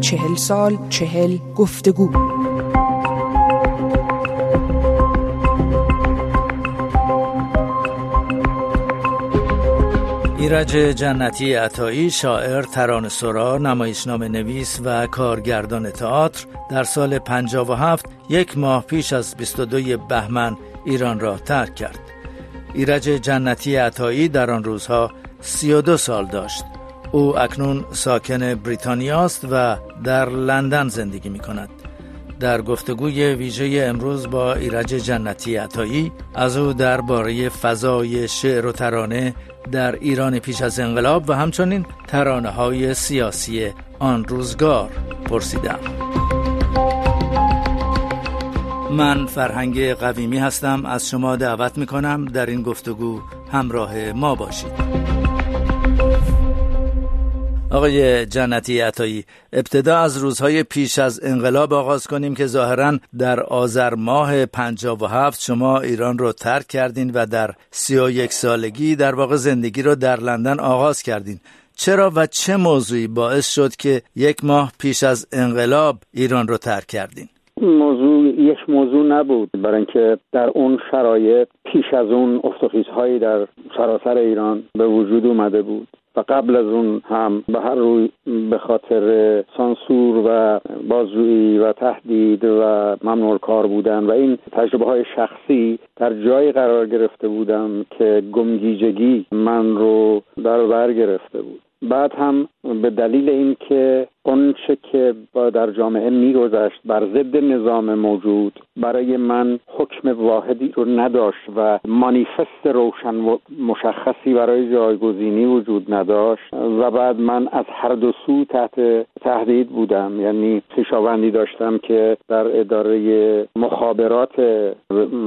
چهل سال چهل گفتگو. ایرج جنتی عطایی شاعر ترانه‌سرا نمایشنامه نویس و کارگردان تئاتر در سال 57 یک ماه پیش از 22 بهمن ایران را ترک کرد. ایرج جنتی عطایی در آن روزها 32 سال داشت. او اکنون ساکن بریتانیا است و در لندن زندگی می کند در گفتگوی ویژه امروز با ایرج جنتی عطایی از او درباره فضای شعر و ترانه در ایران پیش از انقلاب و همچنین ترانه های سیاسی آن روزگار پرسیدم. من فرهنگ قویمی هستم. از شما دعوت می کنم در این گفتگو همراه ما باشید. آقای جنتی عطایی ابتدا از روزهای پیش از انقلاب آغاز کنیم که ظاهرا در آذر ماه 57 شما ایران رو ترک کردین و در 31 سالگی در واقع زندگی رو در لندن آغاز کردین. چرا و چه موضوعی باعث شد که یک ماه پیش از انقلاب ایران رو ترک کردین؟ موضوع موضوع نبود برای اینکه در اون شرایط پیش از اون افتخیزهایی در سراسر ایران به وجود اومده بود و قبل از اون هم به هر روی به خاطر سانسور و بازجویی و تهدید و ممنوع کار بودن و این تجربه های شخصی در جایی قرار گرفته بودم که گمگیجگی من رو در بر گرفته بود. بعد هم به دلیل اینکه آنچه که در جامعه میگذشت بر ضد نظام موجود برای من حکم واحدی رو نداشت و مانیفست روشن مشخصی برای جایگزینی وجود نداشت و بعد من از هر دو سو تحت تهدید بودم. یعنی خویشاوندی داشتم که در اداره مخابرات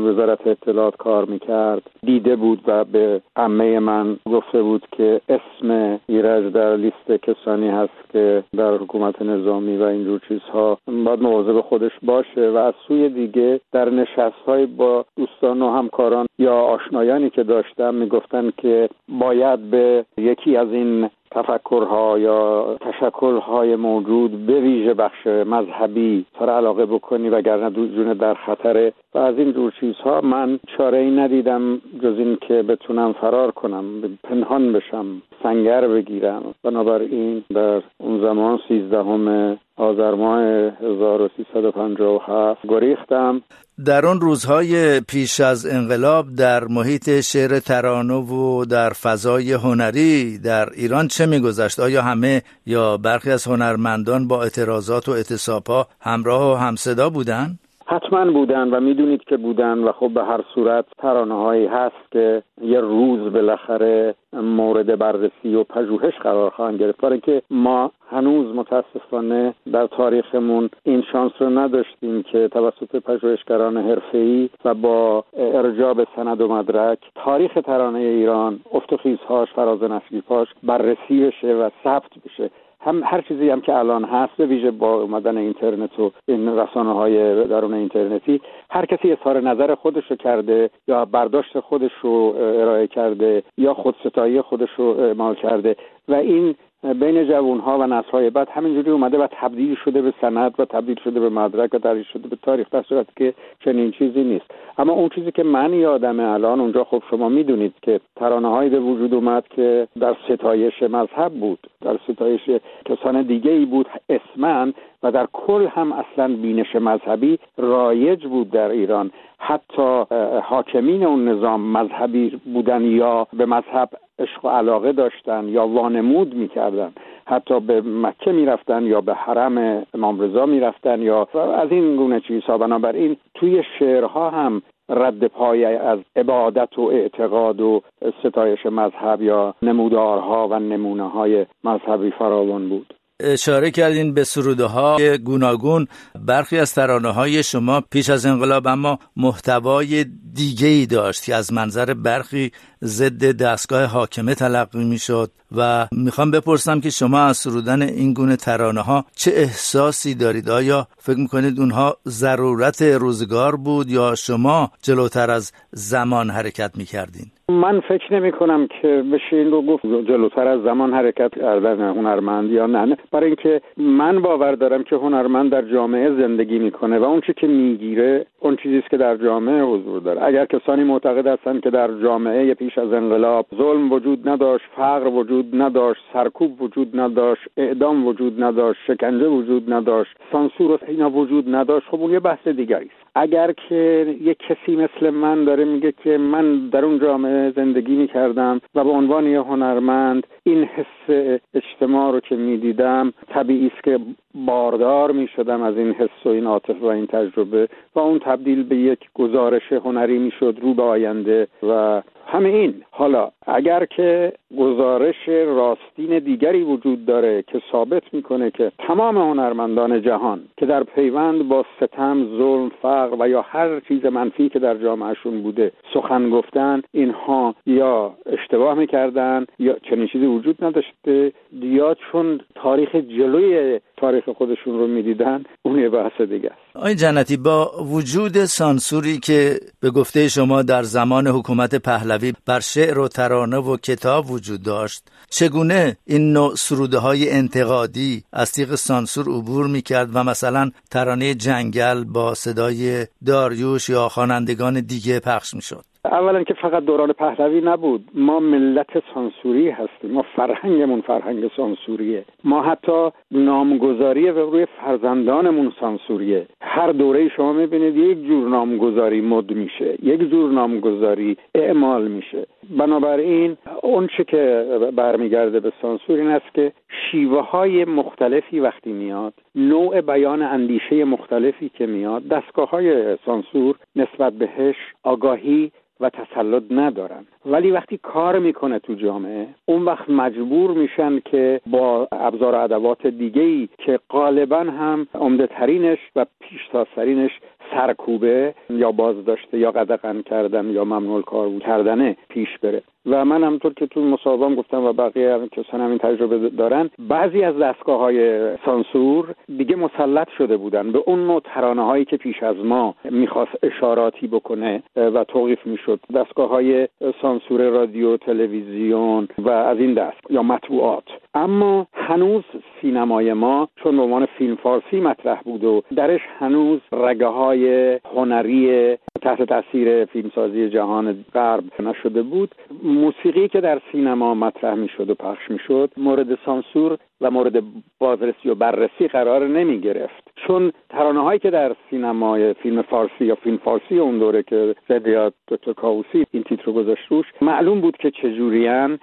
وزارت اطلاعات کار می‌کرد. دیده بود و به عمه من گفته بود که اسم ایرج در لیست کسانی هست که در حکومت نظامی و اینجور چیزها باید مواظب خودش باشه و از سوی دیگه در نشست های با دوستان و همکاران یا آشنایانی که داشتم می‌گفتن که باید به یکی از این تفکرها یا تشکلهای موجود به ویژه بخش مذهبی سر علاقه بکنی وگرنه جون در خطره. و از این جور چیزها من چاره ای ندیدم جز این که بتونم فرار کنم پنهان بشم سنگر بگیرم. بنابراین در اون زمان سیزدهم آذر ماه 1357 گریختم. در آن روزهای پیش از انقلاب در محیط شعر ترانه و در فضای هنری در ایران چه میگذشت؟ آیا همه یا برخی از هنرمندان با اعتراضات و اعتصابها همراه و همصدا بودند؟ حتما بودن و می‌دونید که بودن و خب به هر صورت ترانه هایی هست که یه روز بالاخره مورد بررسی و پژوهش قرار خواهند گرفت. برای که ما هنوز متاسفانه در تاریخمون این شانس رو نداشتیم که توسط پژوهشگران حرفه‌ای و با ارجاع به سند و مدرک تاریخ ترانه ایران افتخیزهاش فراز نشریفاش بررسی بشه و ثبت بشه. هم هر چیزی هم که الان هست به ویژه با اومدن اینترنت و این رسانه های درون اینترنتی هر کسی اظهار نظر خودش رو کرده یا برداشت خودش رو ارائه کرده یا خودستایی خودش رو اعمال کرده و این بین جوانها و نسلهای بعد همینجوری اومده و تبدیل شده به سند و تبدیل شده به مدرک و تبدیل شده به تاریخ در صورتی که چنین چیزی نیست. اما اون چیزی که من یادمه الان اونجا خب شما می‌دونید که ترانه هایی به وجود اومد که در ستایش مذهب بود در ستایش کسان دیگه ای بود اسمن و در کل هم اصلا بینش مذهبی رایج بود در ایران. حتی حاکمین اون نظام مذهبی بودن یا به مذهب عشق و علاقه داشتن یا وانمود می‌کردن حتی به مکه می‌رفتن یا به حرم امام رضا می‌رفتن یا از این گونه چیزها. بنابراین توی شعرها هم رد پای از عبادت و اعتقاد و ستایش مذهب یا نمودارها و نمونه های مذهبی فراوان بود. اشاره کردین به سروده های گوناگون. برخی از ترانه های شما پیش از انقلاب اما محتوای دیگه ای داشت که از منظر برخی ضد دستگاه حاکمه تلقی می شد و می‌خوام بپرسم که شما از سرودن این گونه ترانه ها چه احساسی دارید؟ آیا فکر می‌کنید اونها ضرورت روزگار بود یا شما جلوتر از زمان حرکت می‌کردین؟ من فکر نمی کنم که بشه این رو گفت جلوتر از زمان حرکت کردن هنرمند یا نه. برای اینکه من باور دارم که هنرمند در جامعه زندگی می‌کنه و اون چی که می‌گیره اون چیزی است که در جامعه حضور داره. اگر کسانی معتقد هستند که در جامعه پیش از انقلاب ظلم وجود نداشت فقر وجود نداشت سرکوب وجود نداشت اعدام وجود نداشت شکنجه وجود نداشت سانسور و اینا وجود نداشت خب اون یه بحث دیگری است اگر که یک کسی مثل من داره میگه که من در اون جامعه زندگی می‌کردم و به عنوان یه هنرمند این حس اجتماع رو که می‌دیدم طبیعی است که باردار می‌شدم از این حس و این عاطفه و این تجربه و اون تبدیل به یک گزارش هنری می‌شد رو به آینده و همه این. حالا اگر که گزارش راستین دیگری وجود داره که ثابت می‌کنه که تمام هنرمندان جهان که در پیوند با ستم ظلم فقر و یا هر چیز منفی که در جامعهشون بوده سخن گفتن اینها یا اشتباه می‌کردن یا چنین چیزی وجود نداشته یا چون تاریخ جلوی تاریخ خودشون رو می‌دیدن اون یه بحث دیگه است. آقای جنتی با وجود سانسوری که به گفته شما در زمان حکومت پهلوی بر شعر و ترانه و کتاب وجود داشت چگونه این نوع سروده های انتقادی از تیغ سانسور عبور می‌کرد و مثلا ترانه جنگل با صدای داریوش یا خوانندگان دیگه پخش می‌شد؟ اولا که فقط دوران پهلوی نبود ما ملت سانسوری هستیم ما فرهنگمون فرهنگ سانسوریه. ما حتی نامگذاری روی فرزندانمون سانسوریه. هر دوره شما می‌بینید یک جور نامگذاری مد میشه یک جور نامگذاری اعمال میشه. بنابراین اون چه که برمیگرده به سانسور این است که شیوه های مختلفی وقتی میاد نوع بیان اندیشه مختلفی که میاد دستگاه های سانسور نسبت بهش آگاهی و تسلط ندارن. ولی وقتی کار می‌کنه تو جامعه اون وقت مجبور میشن که با ابزار ادوات دیگه ای که غالبا هم عمده ترینش و پیشتازترینش سرکوبه یا بازداشته یا قدغن کردن یا ممنوع کار کردنه پیش بره. و من همطور که تو مصاحبه گفتم و بقیه هم کسان همین تجربه دارن بعضی از دستگاه های سانسور دیگه مسلط شده بودن به اون نوع ترانه هایی که پیش از ما می‌خواست اشاراتی بکنه و توقیف می‌شد. دستگاه های سانسور رادیو تلویزیون و از این دست یا مطبوعات. اما هنوز سینمای ما چون به عنوان فیلم فارسی مطرح بود و درش هنوز رگه های هنری تحت تاثیر فیلمسازی جهان غرب نشده بود موسیقی که در سینما مطرح می‌شد و پخش می‌شد مورد سانسور و مورد بازرسی و بررسی قرار نمی گرفت چون ترانه هایی که در سینمای فیلم فارسی یا فیلم فارسی اون دوره که زدیات دکتر کاوسی این تیتر گذاشت روش معلوم بود که چجوریان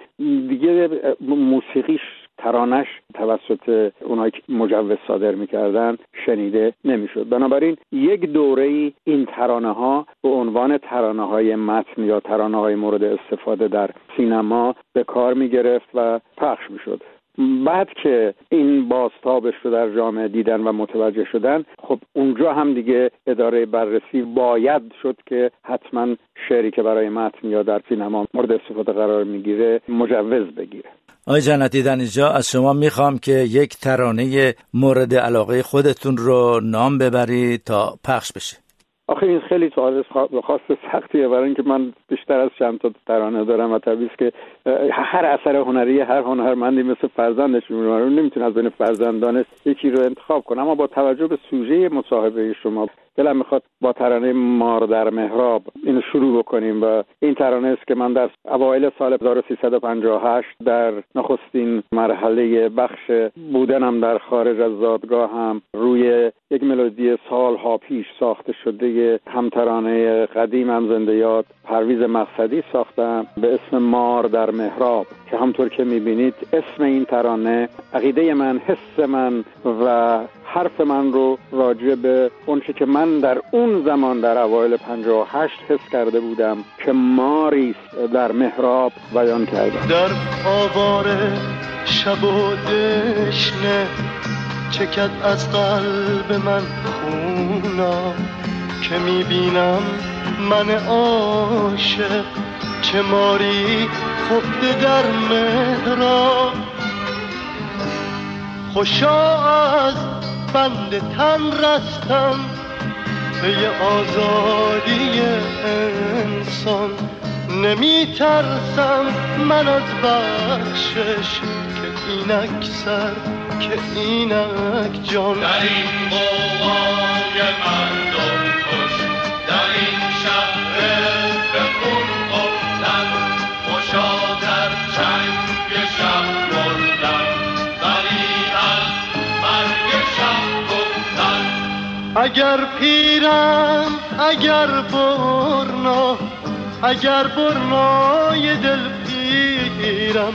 دیگه موسیقیش ترانش توسط اونایی که مجوز صادر می‌کردن شنیده نمی‌شد. بنابراین یک دوره ای این ترانه ها به عنوان ترانه های متن یا ترانه های مورد استفاده در سینما به کار می‌گرفت و پخش می‌شد. بعد که این بازتابش رو در جامعه دیدن و متوجه شدن خب اونجا هم دیگه اداره بررسی باید شد که حتما شعری که برای متن یا در سینما مورد استفاده قرار می‌گیره مجوز بگیره. آقای جنتی در از شما می‌خوام که یک ترانه مورد علاقه خودتون رو نام ببرید تا پخش بشه. آخه این خیلی سوال خاص سختیه. برای اینکه من بیشتر از چند تا ترانه دارم و طبیعی که هر اثر هنری هر هنرمندی مثل فرزندش میمونه نمی‌تونه از بین فرزندانش یکی رو انتخاب کنه. اما با توجه به سوژه مصاحبه شما دلم می‌خواد با ترانه مار در محراب اینو شروع بکنیم و این ترانه است که من در اوایل سال 1358 در نخستین مرحله بخش بودنم در خارج از زادگاه هم روی یک ملودی سالها پیش ساخته شده همترانه قدیم هم زنده یاد پرویز مقصدی ساختم به اسم مار در محراب که همطور که می‌بینید اسم این ترانه عقیده من حس من و حرف من رو راجع به اونچه که من در اون زمان در اوایل 58 حس کرده بودم که ماری در محراب بیان کردم. در آواره شب و دشنه چکت از قلب من خونا که می‌بینم من عاشق چه ماری خفته در مهراب خوشا از بند تن رستم به آزادی انسان. نمی ترسم من از بخشش که اینک سر که اینک جان. در این قوای مردم اگر پیرم اگر برنا اگر برنای دل پیرم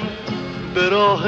به راه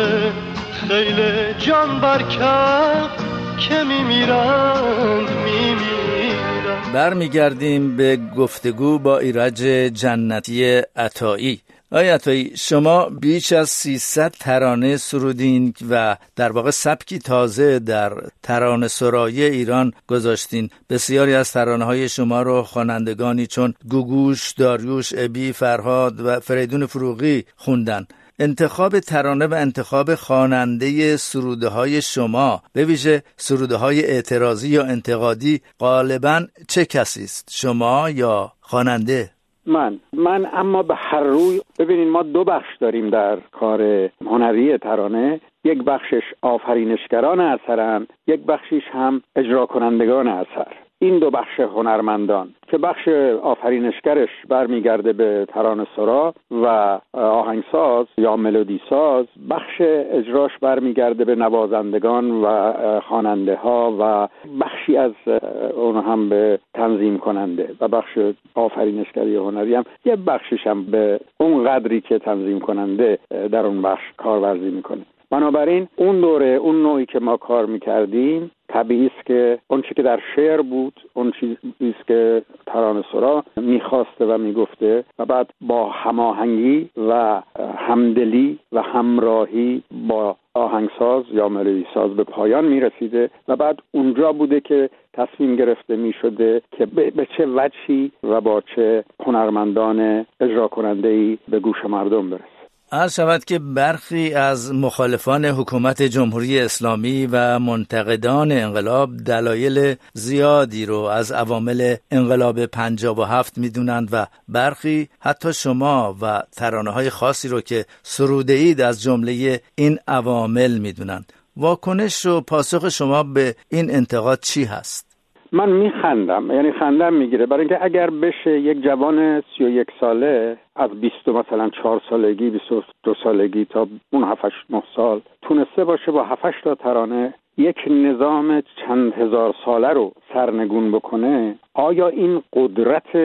خیل جان برکف که میمیرند میمیرند برمیگردیم به گفتگو با ایرج جنتی عطایی. آقای عطایی شما بیش از 300 ترانه سرودین و در واقع سبکی تازه در ترانه سرایی ایران گذاشتین. بسیاری از ترانه های شما رو خوانندگانی چون گوگوش، داریوش، ابی، فرهاد و فریدون فروغی خوندن. انتخاب ترانه و انتخاب خواننده سروده های شما به ویژه سروده های اعتراضی یا انتقادی غالبا چه کسی است؟ شما یا خواننده؟ من. من اما به هر روی ببینید ما دو بخش داریم در کار هنری ترانه. یک بخشش آفرینشگران اثرن یک بخشیش هم اجرا کنندگان اثر. این دو بخش هنرمندان که بخش آفرینشگرش برمیگرده به ترانه سرا و آهنگساز یا ملودی ساز بخش اجراش برمیگرده به نوازندگان و خواننده ها و بخشی از اون هم به تنظیم کننده و بخش آفرینشگری هنری هم یه بخشش هم به اون قدری که تنظیم کننده در اون بخش کارورزی می‌کنه. بنابراین اون دوره اون نوعی که ما کار می‌کردیم طبیعی است که اون که در شعر بود اون چیزی است که ترانه سرا می‌خواسته و می‌گفته و بعد با هماهنگی و همدلی و همراهی با آهنگساز یا ملودی ساز به پایان می‌رسیده و بعد اونجا بوده که تصمیم گرفته می شده که به چه وجهی و با چه هنرمندان اجرا کننده ای به گوش مردم برسه. عرض شود که برخی از مخالفان حکومت جمهوری اسلامی و منتقدان انقلاب دلایل زیادی رو از عوامل انقلاب و هفت می‌دونند و برخی حتی شما و ترانه های خاصی رو که سروده اید از جمله این عوامل می‌دونند واکنش و پاسخ شما به این انتقاد چی هست؟ من میخندم یعنی خندم می‌گیره. برای اینکه اگر بشه یک جوان سی و یک ساله از بیست مثلا چهار سالگی بیست دو سالگی تا اون هفتش نه سال تونسته باشه با هفتش تا ترانه یک نظام چند هزار ساله رو سرنگون بکنه آیا این قدرت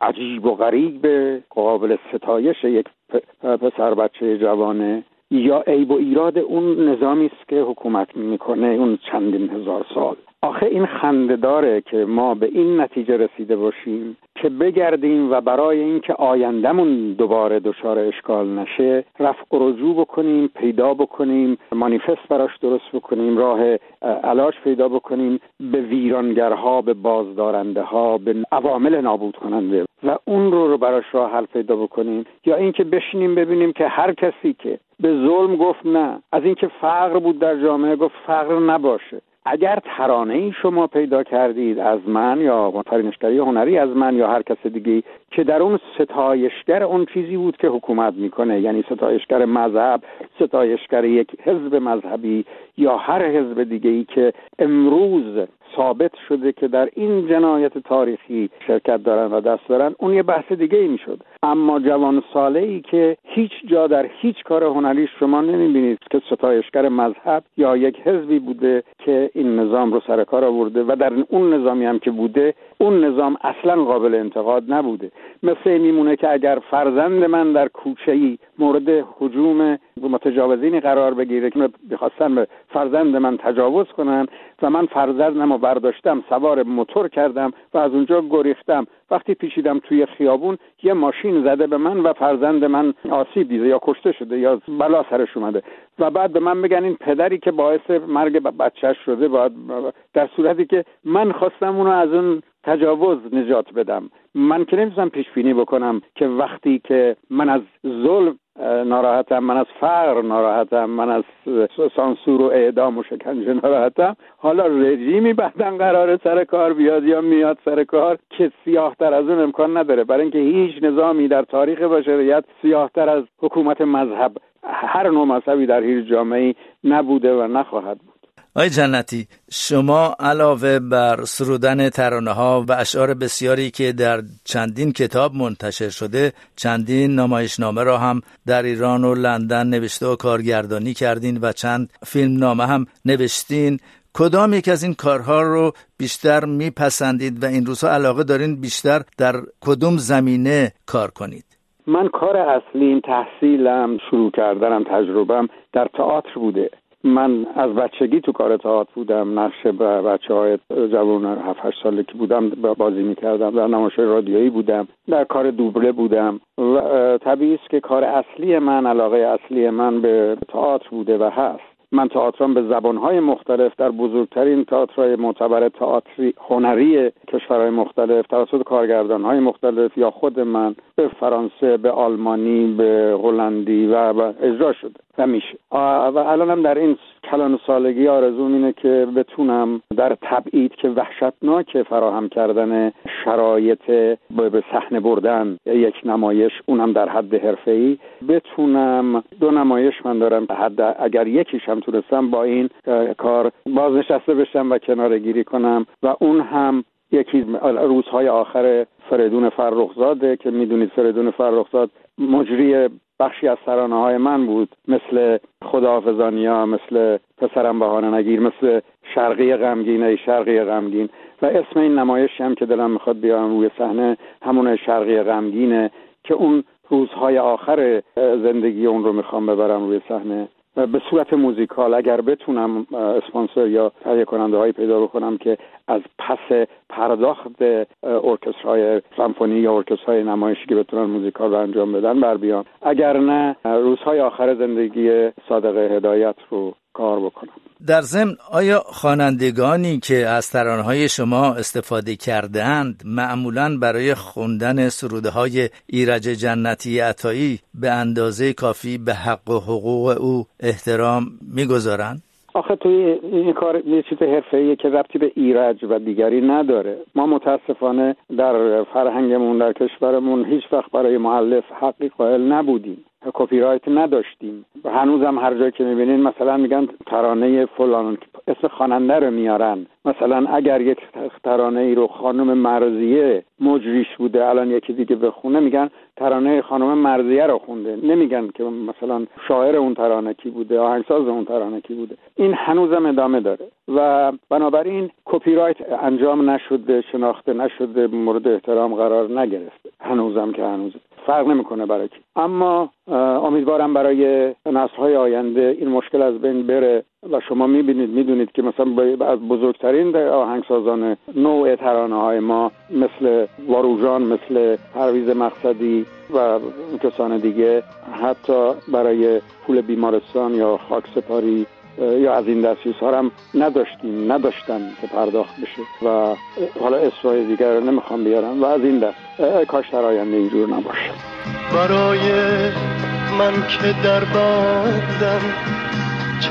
عجیب و غریب قابل ستایش یک پسر بچه جوانه؟ یا عیب و ایراد اون نظامی است که حکومت می‌کنه اون چندین هزار سال؟ آخه این خنده داره که ما به این نتیجه رسیده باشیم که بگردیم و برای اینکه آیندهمون دوباره دچار اشکال نشه رفع و رجوع بکنیم پیدا بکنیم مانیفست براش درست بکنیم راه علاج پیدا بکنیم به ویرانگرها به بازدارنده ها به عوامل نابود کننده. و اون رو رو براش راه حل پیدا بکنیم. یا اینکه بشینیم ببینیم که هر کسی که به ظلم گفت نه از اینکه فقر بود در جامعه گفت فقر نباشه. اگر ترانه ای شما پیدا کردید از من یا فرینشگری هنری از من یا هر کس دیگه که در اون ستایشگر اون چیزی بود که حکومت می‌کنه یعنی ستایشگر مذهب ستایشگر یک حزب مذهبی یا هر حزب دیگه ای که امروز ثابت شده که در این جنایت تاریخی شرکت دارن و دست دارن اون یه بحث دیگه ای می‌شد. اما جوان ساله ای که هیچ جا در هیچ کار هنری شما نمی‌بینید که ستایشگر مذهب یا یک حزبی بوده که این نظام رو سر کار آورده و در اون نظامی هم که بوده اون نظام اصلا قابل انتقاد نبوده. مثل میمونه که اگر فرزند من در کوچه ای مورد حجوم متجاوزینی قرار بگیره که بخواستن به فرزند من تجاوز کنن و من فرزندم رو برداشتم سوار موتور کردم و از اونجا گریختم. وقتی پیچیدم توی خیابون یه ماشین زده به من و فرزند من آسیب دیده یا کشته شده یا بلا سرش اومده. و بعد به من بگن این پدری که باعث مرگ بچهش شده باید در صورتی که من خواستم اونو از اون تجاوز نجات بدم. من که نمی‌تونم پیش بینی بکنم که وقتی که من از ظلم ناراحتم من از فقر ناراحتم من از سانسور و اعدام و شکنجه ناراحتم حالا رژیمی بعدا قرار سر کار بیاد یا میاد سر کار که سیاهتر از اون امکان نداره. برای اینکه هیچ نظامی در تاریخ بشریت سیاهتر از حکومت مذهب هر نوع مذهبی در هیچ جامعه نبوده و نخواهد بود. آی جنتی شما علاوه بر سرودن ترانه ها و اشعار بسیاری که در چندین کتاب منتشر شده چندین نمایشنامه را هم در ایران و لندن نوشته و کارگردانی کردین و چند فیلم نامه هم نوشتین. کدام یک از این کارها رو بیشتر میپسندید و این روزها علاقه دارین بیشتر در کدوم زمینه کار کنید؟ من کار اصلیم تحصیلم شروع کردنم تجربم در تئاتر بوده. من از بچگی تو کار تئاتر بودم نقش بچه های جوان 7 ساله که بودم بازی می‌کردم در نمایش رادیویی بودم در کار دوبله بودم و طبیعی است که کار اصلی من علاقه اصلی من به تئاتر بوده و هست. من تئاترم به زبانهای مختلف در بزرگترین تئاترهای معتبر تئاتری هنری کشورهای مختلف توسط کارگردانهای مختلف یا خود من به فرانسه به آلمانی به هلندی و اجرا شده. و میشه. و الانم در این کلان سالگی آرزوم اینه که بتونم در تبعید که وحشتناک فراهم کردن شرایط به صحنه بردن یک نمایش اونم در حد حرفه‌ای بتونم دو نمایش من دارم حد اگر یکیش هم تونستم با این کار بازنشسته بشم و کنار گیری کنم و اون هم یکی روزهای آخر فریدون فرخزاده که می‌دونید فریدون فرخزاد مجری بخشی از سرانه های من بود. مثل خداحافظانیا مثل پسرم بهانه نگیر مثل شرقی غمگین ای شرقی غمگین. و اسم این نمایشی هم که دلم می‌خواد بیارم روی صحنه همون شرقی غمگینه که اون روزهای آخر زندگی اون رو می‌خوام ببرم روی صحنه. به صورت موزیکال اگر بتونم اسپانسر یا تهیه کننده هایی پیدا بکنم که از پس پرداخت ارکسترهای سمفونی یا ارکسترهای نمایشی که بتونن موزیکال رو انجام بدن بر بیان. اگر نه روزهای آخر زندگی صادق هدایت رو کار بکنم. در ضمن آیا خوانندگانی که از ترانه‌های شما استفاده کردهاند معمولا برای خوندن سروده های ایرج جنتی عطایی به اندازه کافی به حق و حقوق او احترام می‌گذارند؟ آخه توی این کار یه چیز حرفه‌ایه که ربطی به ایرج و دیگری نداره. ما متاسفانه در فرهنگمون در کشورمون هیچ وقت برای مؤلف حقی قائل نبودیم. کپی رایت نداشتیم. و هنوزم هر جایی که می‌بینین مثلا میگن ترانه فلان اسم خواننده رو میارن. مثلا اگر یک ترانه ای رو خانم مرضیه مجریش بوده الان یکی دیگه بخونه میگن ترانه خانم مرضیه رو خونده. نمیگن که مثلا شاعر اون ترانه کی بوده آهنگساز اون ترانه کی بوده. این هنوزم ادامه داره. و بنابراین کپی رایت انجام نشده شناخته نشده مورد احترام قرار نگرفته. هنوزم که هنوز. فرق نمی‌کنه برای کی. اما امیدوارم برای نسل های آینده این مشکل از بین بره. و شما می‌بینید می‌دونید که مثلا از بزرگترین آهنگسازان نوع ترانه های ما مثل واروژان مثل پرویز مقصدی و کسان دیگه حتی برای پول بیمارستان یا خاک سپاری یا از این دستیس ها هم نداشتیم نداشتن که پرداخت بشه. و حالا اسرای دیگر رو نمی‌خوام بیارم و از این دست کاش در آینده اینجور نباشه. برای من که در بندم چه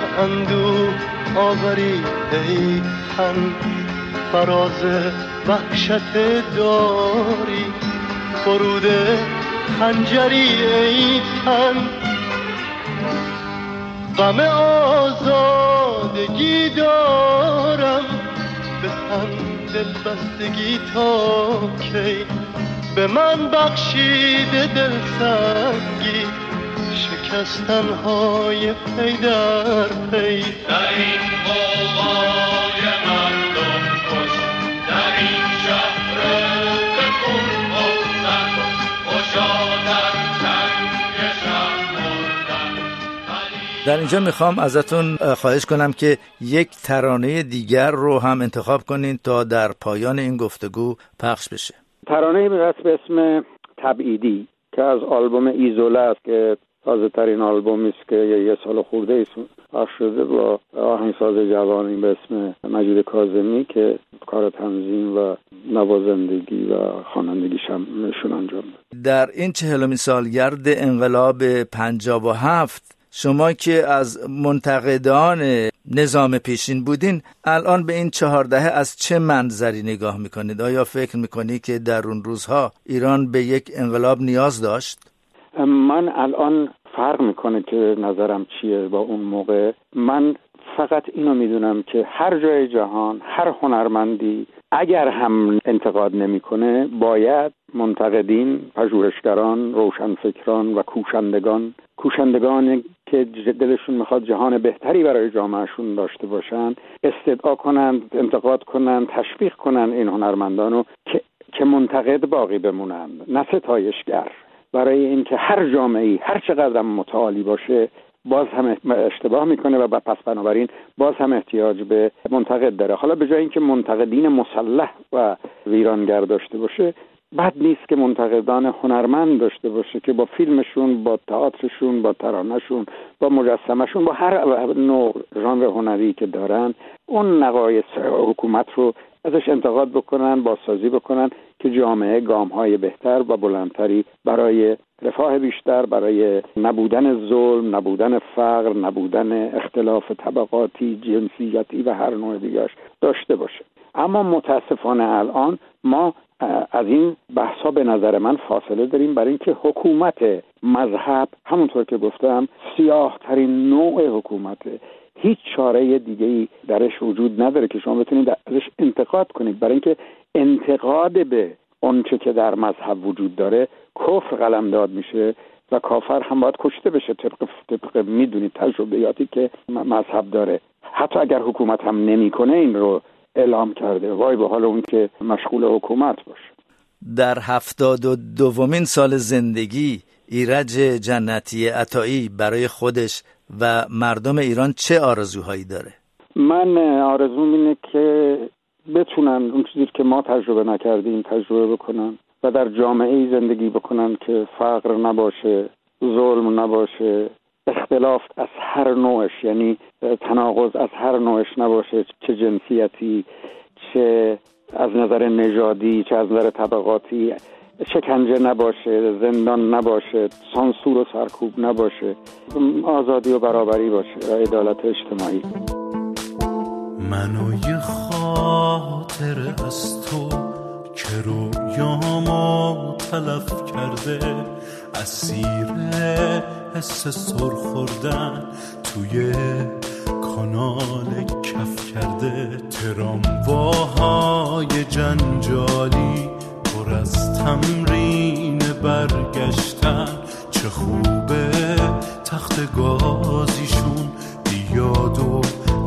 آوری ای تن فراز وحشت داری. فرود خنجری ای تن غم آزادگی دارم به تن دل بستگی تا کی؟ به من بخشیده دل سنگی شکستن های پی در پی. در این قوای مردم کش در این شهر خون افتن خوشا در اینجا می‌خوام ازتون خواهش کنم که یک ترانه دیگر رو هم انتخاب کنین تا در پایان این گفتگو پخش بشه. ترانه به اسم تبعیدی که از آلبوم ایزوله است که تازه ترین آلبومی است که یه سال خورده ایست پخش شده با آهنگساز جوانی به اسم مجید کاظمی که کار تنظیم و نوازندگی و خوانندگیش هم شون انجام داد. در این چهلمین سالگرد انقلاب پنجاب و هفت شما که از منتقدان نظام پیشین بودین الان به این چهار دهه از چه منظری نگاه می‌کنید؟ آیا فکر می‌کنید که در اون روزها ایران به یک انقلاب نیاز داشت؟ من الان فرق می‌کنه که نظرم چیه با اون موقع. من فقط اینو می‌دونم که هر جای جهان هر هنرمندی اگر هم انتقاد نمی‌کنه باید منتقدین پژوهشگران روشنفکران و کوشندگان. کوشندگان که دلشون می‌خواد جهان بهتری برای جامعهشون داشته باشن استدعا کنند انتقاد کنند تشویق کنند این هنرمندان رو که که منتقد باقی بمونند نه ستایشگر. برای اینکه هر جامعه هر چقدر متعالی باشه باز هم اشتباه می‌کنه و پس بنابراین باز هم احتیاج به منتقد داره. حالا به جای اینکه منتقدین مسلح و ویرانگر داشته باشه بد نیست که منتقدان هنرمند داشته باشه که با فیلمشون با تئاترشون با ترانهشون با مجسمشون با هر نوع ژانر هنری که دارن اون نقایص حکومت رو ازش انتقاد بکنن بازسازی بکنن که جامعه گام های بهتر و بلندتری برای رفاه بیشتر برای نبودن ظلم نبودن فقر نبودن اختلاف طبقاتی جنسیتی و هر نوع دیگرش داشته باشه. اما متاسفانه الان ما از این بحثا به نظر من فاصله داریم برای اینکه حکومت مذهب همونطور که گفتم سیاه ترین نوع حکومته. هیچ چاره دیگه ای درش وجود نداره که شما بتونید ازش انتقاد کنید. برای اینکه انتقاد به آنچه که در مذهب وجود داره کفر قلمداد میشه و کافر هم باید کشته بشه. طبق طبق می‌دونید تجربیاتی که مذهب داره. حتی اگر حکومت هم نمی‌کنه این رو اعلام کرده. وای به حال اون که مشغول حکومت باشه. در هفتاد و دومین سال زندگی ایرج جنتی عطایی برای خودش و مردم ایران چه آرزوهایی داره؟ من آرزوم اینه که بتونن اون چیزی که ما تجربه نکردیم تجربه بکنن و در جامعه ای زندگی بکنن که فقر نباشه ظلم نباشه اختلاف از هر نوعش یعنی تناقض از هر نوعش نباشه چه جنسیتی چه از نظر نژادی چه از نظر طبقاتی. شکنجه نباشه زندان نباشه سانسور و سرکوب نباشه آزادی و برابری باشه عدالت اجتماعی. منو یه خاطر از تو که رویامو تلف کرده اسیر حس سر خوردن توی کانال کف کرده ترامواهای جنجالی از تمرین برگشتن. چه خوبه تخت گازیشون بیاد و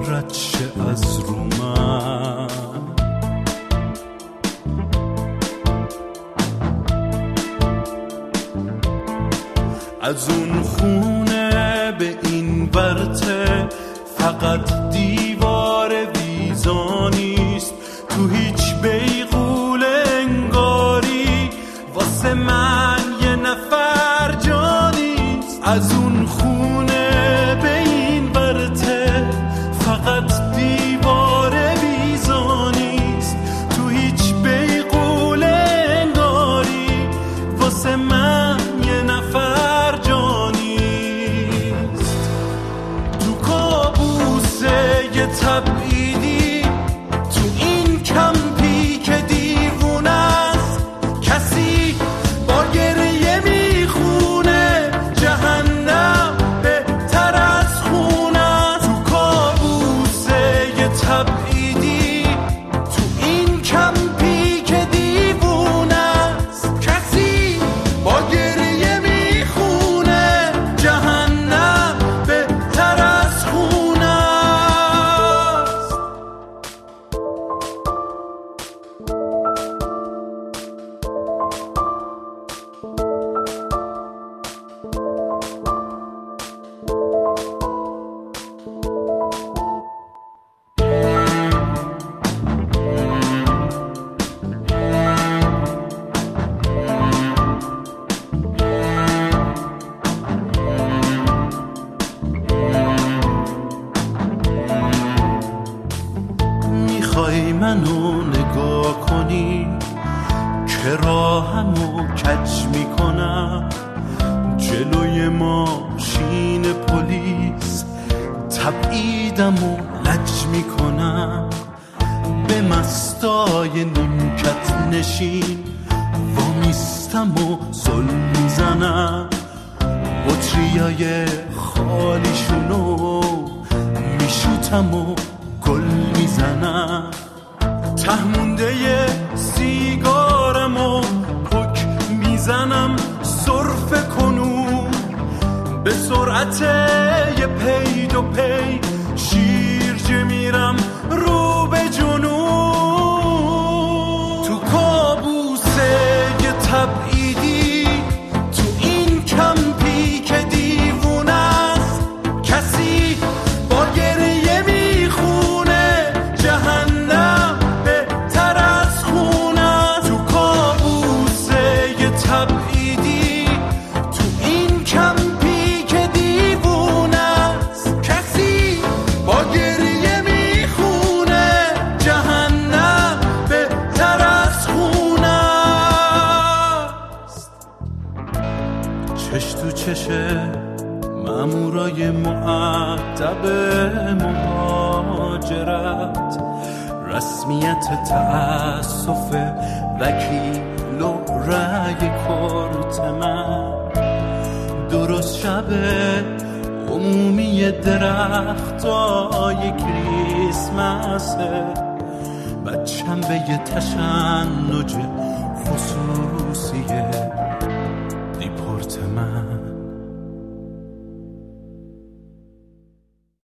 ردشه از رو من. از اون خونه به این ورته فقط دیوار از اون خونه و میستمو و زل می‌زنم. بطریای خالیشونو میشوتم و گل می‌زنم. تهمونده سیگارمو پک می‌زنم. صرف کنون. به سرعت یه پی و پی